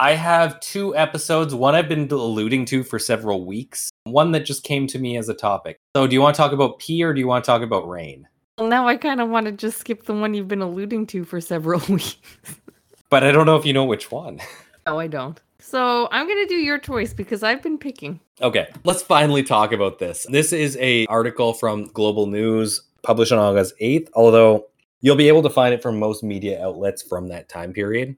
I have two episodes. One I've been alluding to for several weeks. One that just came to me as a topic. So, do you want to talk about pee or do you want to talk about rain? Well, now I kind of want to just skip the one you've been alluding to for several weeks. But I don't know if you know which one. no, I don't. So I'm gonna do your choice because I've been picking. Okay, let's finally talk about this. This is a article from Global News published on August 8th, although you'll be able to find it from most media outlets from that time period.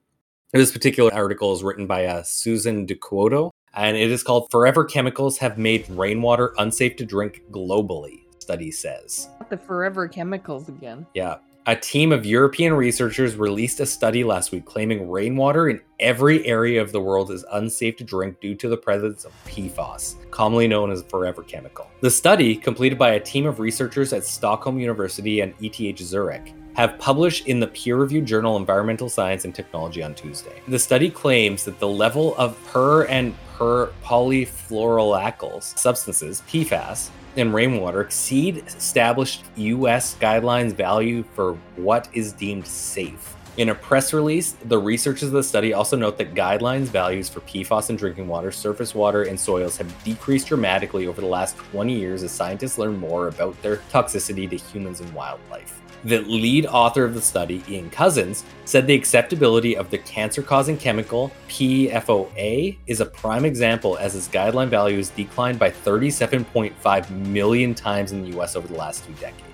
This particular article is written by uh, Susan DeQuoto, and it is called Forever Chemicals Have Made Rainwater Unsafe to Drink Globally, study says. The forever chemicals again. Yeah. A team of European researchers released a study last week claiming rainwater in every area of the world is unsafe to drink due to the presence of PFAS, commonly known as forever chemical. The study, completed by a team of researchers at Stockholm University and ETH Zurich, have published in the peer reviewed journal Environmental Science and Technology on Tuesday. The study claims that the level of per and per polyfluoroalkyls substances, PFAS, in rainwater exceed established US guidelines value for what is deemed safe. In a press release, the researchers of the study also note that guidelines values for PFAS in drinking water, surface water, and soils have decreased dramatically over the last 20 years as scientists learn more about their toxicity to humans and wildlife. The lead author of the study, Ian Cousins, said the acceptability of the cancer causing chemical PFOA is a prime example as its guideline value has declined by 37.5 million times in the US over the last two decades.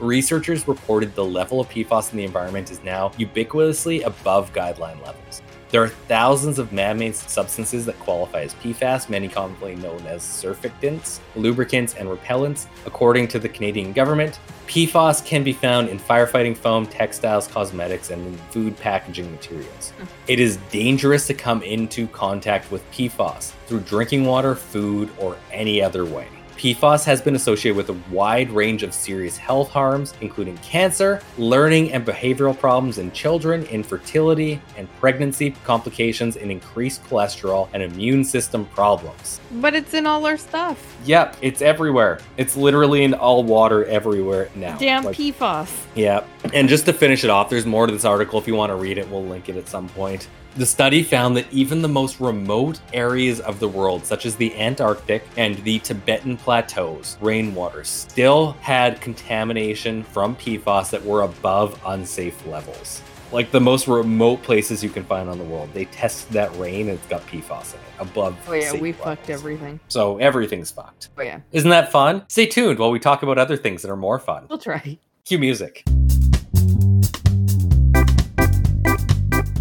Researchers reported the level of PFAS in the environment is now ubiquitously above guideline levels. There are thousands of man made substances that qualify as PFAS, many commonly known as surfactants, lubricants, and repellents. According to the Canadian government, PFAS can be found in firefighting foam, textiles, cosmetics, and food packaging materials. Hmm. It is dangerous to come into contact with PFAS through drinking water, food, or any other way. PFAS has been associated with a wide range of serious health harms, including cancer, learning and behavioral problems in children, infertility and pregnancy complications, and increased cholesterol and immune system problems. But it's in all our stuff. Yep, it's everywhere. It's literally in all water everywhere now. Damn Like, PFAS. yeah. And just to finish it off, there's more to this article. If you want to read it, we'll link it at some point. The study found that even the most remote areas of the world, such as the Antarctic and the Tibetan plateaus, rainwater still had contamination from PFAS that were above unsafe levels. Like the most remote places you can find on the world, they tested that rain and it's got PFAS in it above. Oh yeah, we fucked everything. So everything's fucked. Oh yeah, Isn't that fun? Stay tuned while we talk about other things that are more fun. we'll try. Cue music.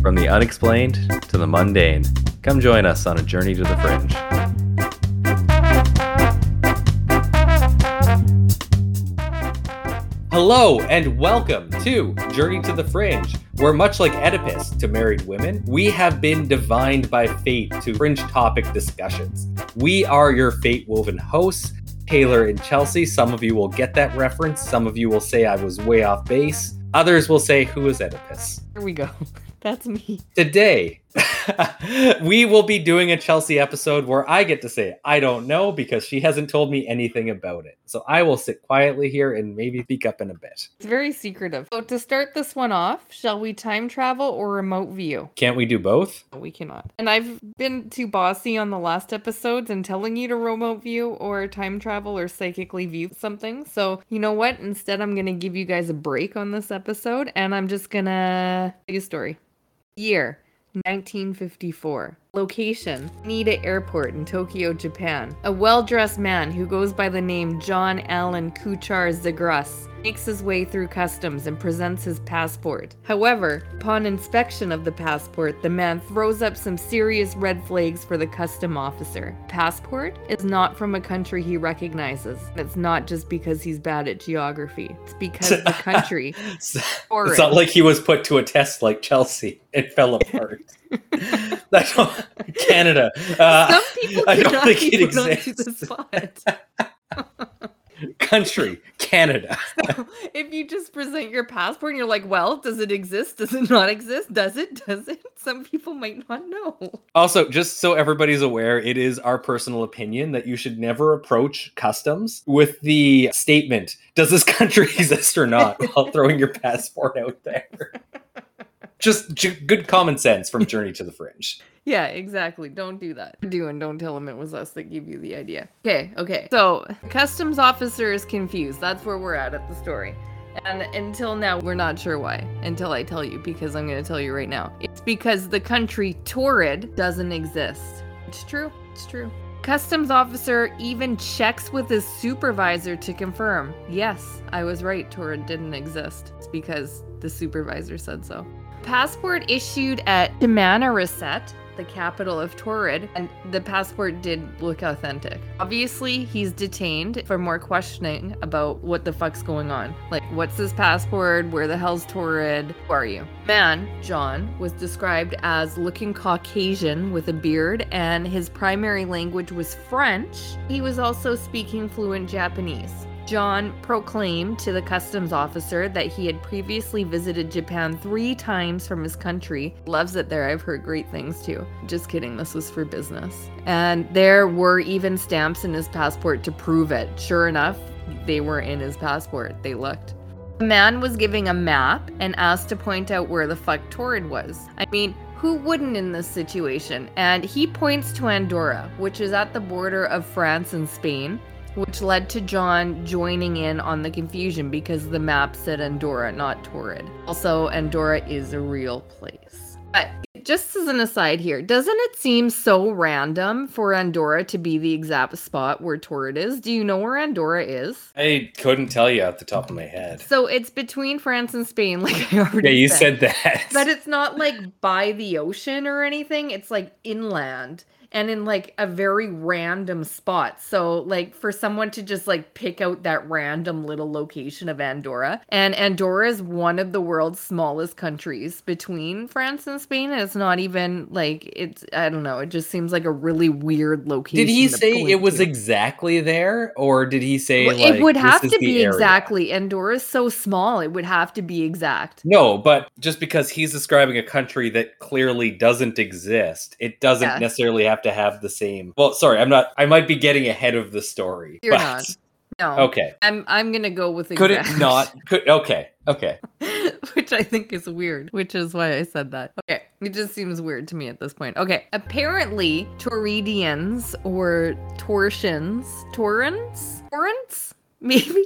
From the unexplained to the mundane, come join us on a journey to the fringe. Hello and welcome to Journey to the Fringe, where much like Oedipus to married women, we have been divined by fate to fringe topic discussions. We are your fate woven hosts, Taylor and Chelsea. Some of you will get that reference, some of you will say I was way off base, others will say, Who is Oedipus? Here we go. That's me. Today, we will be doing a Chelsea episode where I get to say, I don't know because she hasn't told me anything about it. So I will sit quietly here and maybe speak up in a bit. It's very secretive. So to start this one off, shall we time travel or remote view? Can't we do both? We cannot. And I've been too bossy on the last episodes and telling you to remote view or time travel or psychically view something. So you know what? Instead, I'm gonna give you guys a break on this episode, and I'm just gonna tell you a story. Year 1954. Location Haneda Airport in Tokyo, Japan. A well dressed man who goes by the name John Allen Kuchar Zegrus makes his way through customs and presents his passport. However, upon inspection of the passport, the man throws up some serious red flags for the custom officer. Passport is not from a country he recognizes. It's not just because he's bad at geography. It's because the country it's not like he was put to a test like Chelsea. It fell apart. That's not- Canada. Uh, some people I don't think be it put onto the exists. spot. country, Canada. if you just present your passport and you're like, well, does it exist? Does it not exist? Does it? Does it? Some people might not know. Also, just so everybody's aware, it is our personal opinion that you should never approach customs with the statement, does this country exist or not, while throwing your passport out there. Just j- good common sense from Journey to the Fringe. Yeah, exactly. Don't do that. Do and don't tell him it was us that gave you the idea. Okay, okay. So, customs officer is confused. That's where we're at at the story. And until now, we're not sure why. Until I tell you, because I'm going to tell you right now. It's because the country Taured doesn't exist. It's true. It's true. Customs officer even checks with his supervisor to confirm. Yes, I was right. Taured didn't exist. It's because the supervisor said so. Passport issued at Timanarisset, the capital of Taured, and the passport did look authentic. Obviously, he's detained for more questioning about what the fuck's going on. Like, what's his passport? Where the hell's Taured? Who are you? Man, John, was described as looking Caucasian with a beard, and his primary language was French. He was also speaking fluent Japanese. John proclaimed to the customs officer that he had previously visited Japan three times from his country. Loves it there. I've heard great things too. Just kidding. This was for business. And there were even stamps in his passport to prove it. Sure enough, they were in his passport. They looked. The man was giving a map and asked to point out where the fuck Taured was. I mean, who wouldn't in this situation? And he points to Andorra, which is at the border of France and Spain which led to John joining in on the confusion because the map said Andorra, not Taured. Also, Andorra is a real place. But just as an aside here, doesn't it seem so random for Andorra to be the exact spot where Taured is? Do you know where Andorra is? I couldn't tell you at the top of my head. So it's between France and Spain, like I already Yeah, you said. said that. But it's not like by the ocean or anything. It's like inland and in like a very random spot. So like for someone to just like pick out that random little location of Andorra. And Andorra is one of the world's smallest countries between France and Spain. And it's not even like it's I don't know, it just seems like a really weird location. did he say it was to. exactly there, or did he say Well, like, it would have to be area? exactly. Andorra is so small, it would have to be exact. No, but just because he's describing a country that clearly doesn't exist, it doesn't Yeah. necessarily have to have the same. Well, sorry, I'm not. I might be getting ahead of the story. You're but, not. No. Okay. I'm I'm gonna go with Could it exact. not? Could okay. Okay. which I think is weird, which is why I said that. Okay, it just seems weird to me at this point. Okay, apparently Toridians or Torsians, Torrents, Torrents, maybe,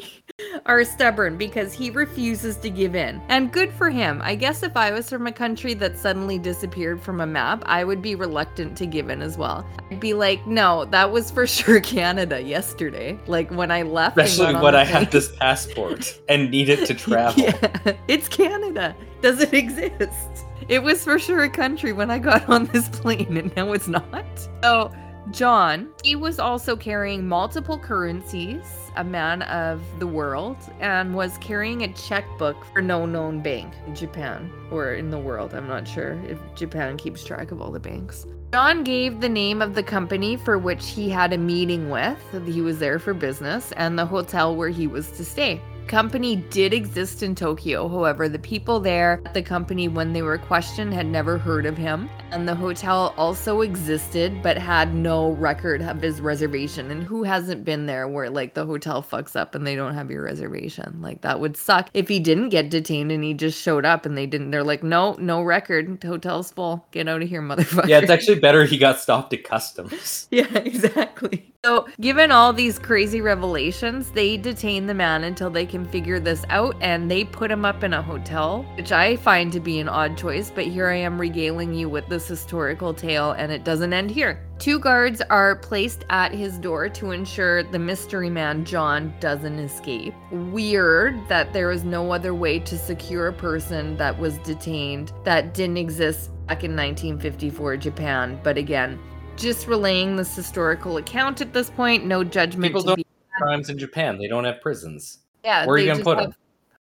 are stubborn because he refuses to give in. And good for him. I guess if I was from a country that suddenly disappeared from a map, I would be reluctant to give in as well. I'd be like, no, that was for sure Canada yesterday. Like when I left, Especially when I have plane. this passport and need it to travel. Yeah, it's Canada. Does it exist? It was for sure a country when I got on this plane, and now it's not. So, John, he was also carrying multiple currencies, a man of the world, and was carrying a checkbook for no known bank in Japan or in the world. I'm not sure if Japan keeps track of all the banks. John gave the name of the company for which he had a meeting with. He was there for business and the hotel where he was to stay. Company did exist in Tokyo. However, the people there at the company, when they were questioned, had never heard of him. And the hotel also existed, but had no record of his reservation. And who hasn't been there where like the hotel fucks up and they don't have your reservation? Like that would suck if he didn't get detained and he just showed up and they didn't. They're like, no, no record. Hotel's full. Get out of here, motherfucker. Yeah, it's actually better he got stopped at customs. Yeah, exactly. So, given all these crazy revelations, they detain the man until they can figure this out and they put him up in a hotel, which I find to be an odd choice, but here I am regaling you with this historical tale and it doesn't end here. Two guards are placed at his door to ensure the mystery man John doesn't escape. Weird that there is no other way to secure a person that was detained that didn't exist back in 1954 Japan, but again, just relaying this historical account at this point. No judgment. People don't crimes in Japan. They don't have prisons. yeah, where are you gonna put them?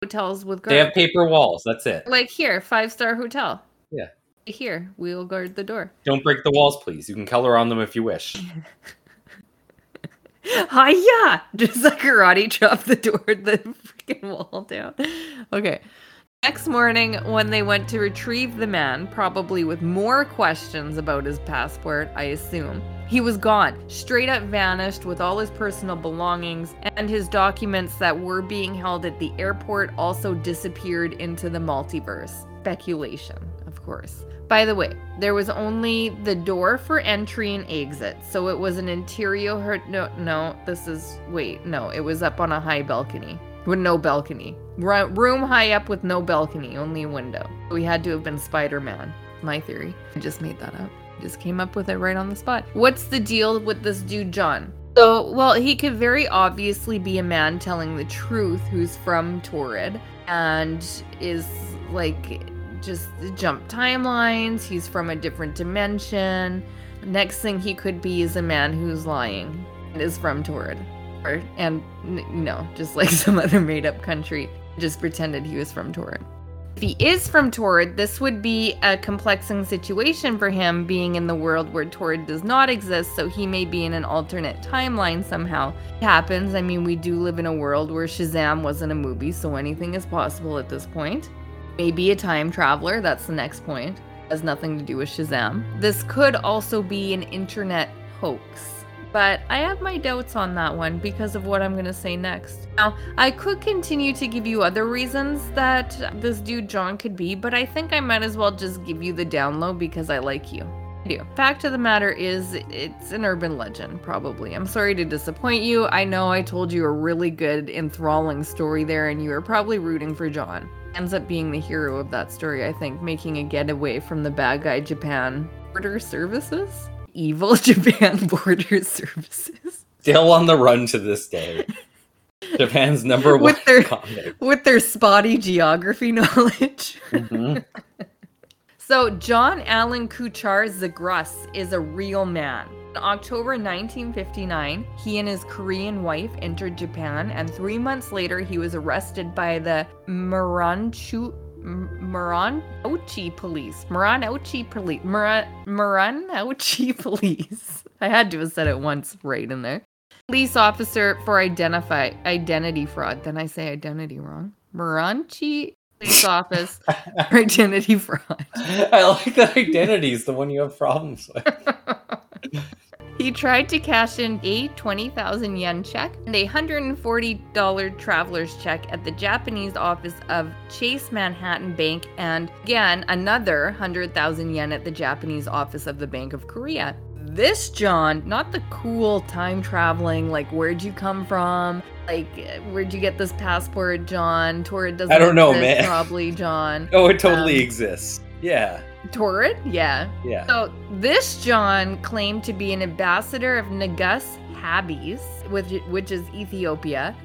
Hotels with They have paper walls. That's it. like here, five star hotel. Yeah. Here, we'll guard the door. Don't break the walls, please. You can color on them if you wish. Hiya! Just like karate chop the door, the freaking wall down. Okay. Next morning, when they went to retrieve the man, probably with more questions about his passport, I assume, he was gone, straight up vanished with all his personal belongings, and his documents that were being held at the airport also disappeared into the multiverse. Speculation. Of course. By the way, there was only the door for entry and exit, so it was an interior. No, no, this is wait, no, it was up on a high balcony with no balcony. Room high up with no balcony, only a window. We had to have been Spider Man. My theory. I just made that up. Just came up with it right on the spot. What's the deal with this dude, John? So, well, he could very obviously be a man telling the truth who's from Taured and is like just jump timelines. He's from a different dimension. Next thing he could be is a man who's lying and is from Taured. And, you know, just like some other made up country, just pretended he was from Taured. If he is from Taured, this would be a complexing situation for him being in the world where Taured does not exist, so he may be in an alternate timeline somehow. It happens, I mean, we do live in a world where Shazam wasn't a movie, so anything is possible at this point. Maybe a time traveler, that's the next point. Has nothing to do with Shazam. This could also be an internet hoax but I have my doubts on that one because of what I'm going to say next. Now, I could continue to give you other reasons that this dude John could be, but I think I might as well just give you the download because I like you. I do. Fact of the matter is, it's an urban legend, probably. I'm sorry to disappoint you. I know I told you a really good, enthralling story there, and you were probably rooting for John. Ends up being the hero of that story, I think, making a getaway from the bad guy Japan border services evil Japan border services. Still on the run to this day. Japan's number one with their, comic. With their spotty geography knowledge. Mm-hmm. so, John Allen Kuchar Zegrus is a real man. In October 1959, he and his Korean wife entered Japan, and three months later, he was arrested by the Maranchu Marunouchi police. Marunouchi police. Marunouchi police. I had to have said it once right in there. Police officer for identify identity fraud. Then I say identity wrong. Marunchi police office for identity fraud. I like that identity is the one you have problems with. He tried to cash in a 20,000 yen check and a $140 traveler's check at the Japanese office of Chase Manhattan Bank and again another 100,000 yen at the Japanese office of the Bank of Korea. This John, not the cool time traveling, like where'd you come from? Like where'd you get this passport, John? Taured doesn't I don't know, exist, man. Probably, John. Oh, it totally um, exists. Yeah. Taured? Yeah. Yeah. So this John claimed to be an ambassador of Negus Habis, which, which is Ethiopia,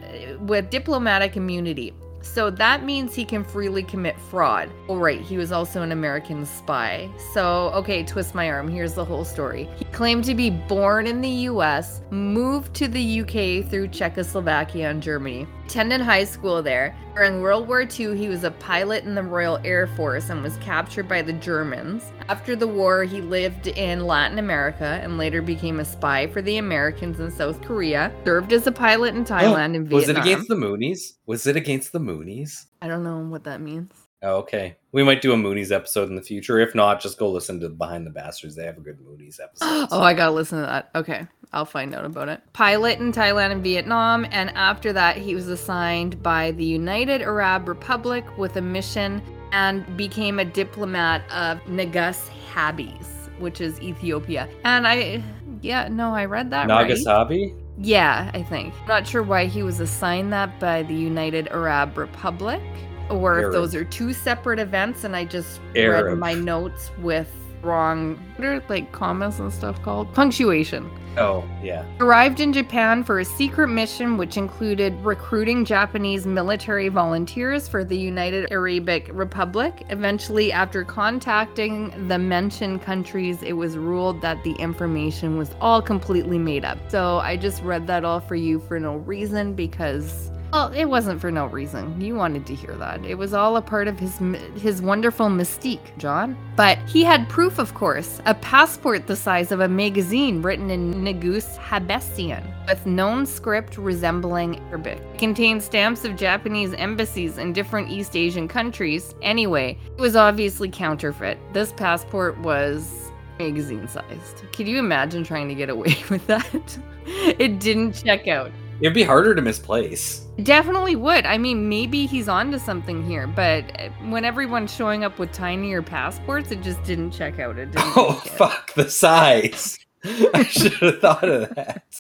with diplomatic immunity. So that means he can freely commit fraud. Oh, right, he was also an American spy. So, okay, twist my arm. Here's the whole story. He claimed to be born in the US, moved to the UK through Czechoslovakia and Germany, attended high school there. During World War II, he was a pilot in the Royal Air Force and was captured by the Germans. After the war, he lived in Latin America and later became a spy for the Americans in South Korea. Served as a pilot in oh, Thailand and Vietnam. Was it against the Moonies? Was it against the Moonies? I don't know what that means. Oh, okay. We might do a Moonies episode in the future. If not, just go listen to Behind the Bastards. They have a good Moonies episode. oh, I gotta listen to that. Okay. I'll find out about it. Pilot in Thailand and Vietnam, and after that, he was assigned by the United Arab Republic with a mission and became a diplomat of Negus Habis, which is Ethiopia. And I, yeah, no, I read that Nagasabi? Right. Yeah, I think. Not sure why he was assigned that by the United Arab Republic, or Arab. if those are two separate events, and I just Arab. read my notes with wrong, what are like commas and stuff called? Punctuation. Oh, yeah. Arrived in Japan for a secret mission which included recruiting Japanese military volunteers for the United Arabic Republic. Eventually, after contacting the mentioned countries, it was ruled that the information was all completely made up. So I just read that all for you for no reason because well, it wasn't for no reason. You wanted to hear that. It was all a part of his his wonderful mystique, John. But he had proof, of course, a passport the size of a magazine written in Negus Habesian, with known script resembling Arabic. It contained stamps of Japanese embassies in different East Asian countries. Anyway, it was obviously counterfeit. This passport was magazine sized. Could you imagine trying to get away with that? it didn't check out. It'd be harder to misplace. Definitely would. I mean, maybe he's onto something here, but uh, when everyone's showing up with tinier passports, it just didn't check out. It didn't. Oh fuck the size. I should have thought of that.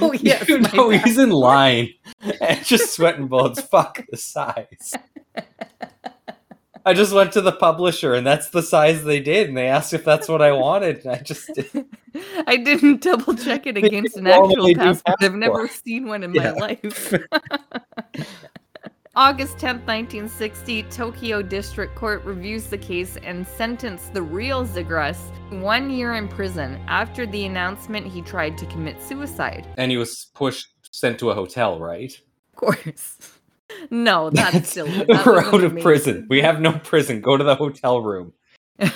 Oh yes, You know, he's in line and just sweating bullets. Fuck the size. I just went to the publisher and that's the size they did, and they asked if that's what I wanted, and I just did. I didn't double check it against an actual passport. I've never seen one in Yeah. my life. August 10th, 1960, Tokyo District Court reviews the case and sentenced the real Zegrus one year in prison after the announcement he tried to commit suicide. And he was pushed, sent to a hotel, right? Of course. No, that's That's- silly. That We're out of amazing. prison. We have no prison. Go to the hotel room.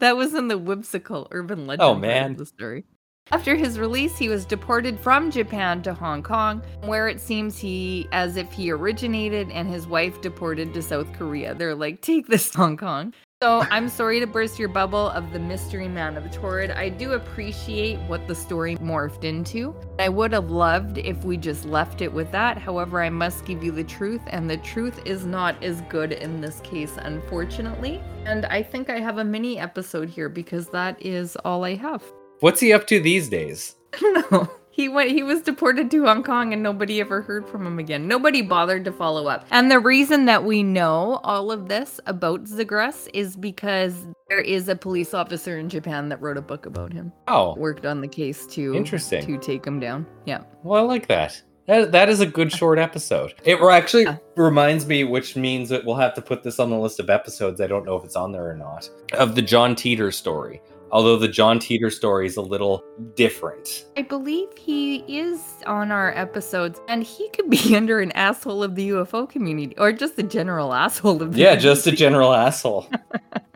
That was in the whimsical urban legend. Oh, man. the story. After his release, he was deported from Japan to Hong Kong, where it seems he, as if he originated, and his wife deported to South Korea. They're like, take this Hong Kong. So I'm sorry to burst your bubble of the mystery man of Taured. I do appreciate what the story morphed into. I would have loved if we just left it with that. However, I must give you the truth, and the truth is not as good in this case, unfortunately. And I think I have a mini episode here because that is all I have. What's he up to these days? I don't know. He went he was deported to Hong Kong and nobody ever heard from him again. Nobody bothered to follow up. And the reason that we know all of this about Zegrus is because there is a police officer in Japan that wrote a book about him. Oh, Worked on the case to Interesting. to take him down. Yeah. well, I like that. That, that is a good short episode. It actually Yeah. reminds me, which means that we'll have to put this on the list of episodes. I don't know if it's on there or not. Of the John Titor story. Although the John Titor story is a little different. I believe he is on our episodes and he could be under an asshole of the UFO community or just a general asshole of the Yeah, just a general asshole.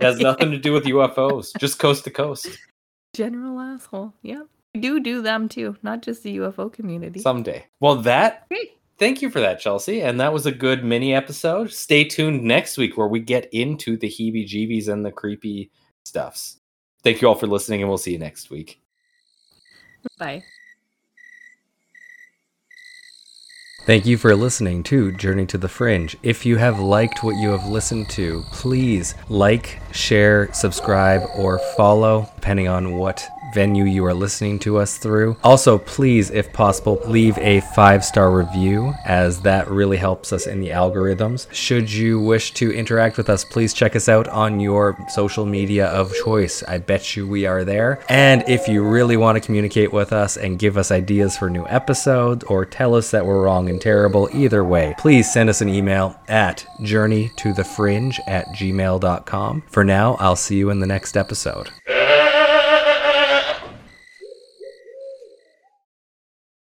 It has nothing to do with UFOs, just coast to coast. general asshole. Yeah. We do do them too, not just the UFO community. Someday. Well, that Great. Thank you for that, Chelsea. And that was a good mini episode. Stay tuned next week where we get into the heebie jeebies and the creepy stuffs. Thank you all for listening, and we'll see you next week. Bye. Thank you for listening to Journey to the Fringe. If you have liked what you have listened to, please like, share, subscribe, or follow, depending on what venue you are listening to us through. Also, please, if possible, leave a five star review, as that really helps us in the algorithms. Should you wish to interact with us, please check us out on your social media of choice. I bet you we are there. And if you really want to communicate with us and give us ideas for new episodes or tell us that we're wrong terrible, either way, please send us an email at journeytothefringe at gmail.com. For now, I'll see you in the next episode.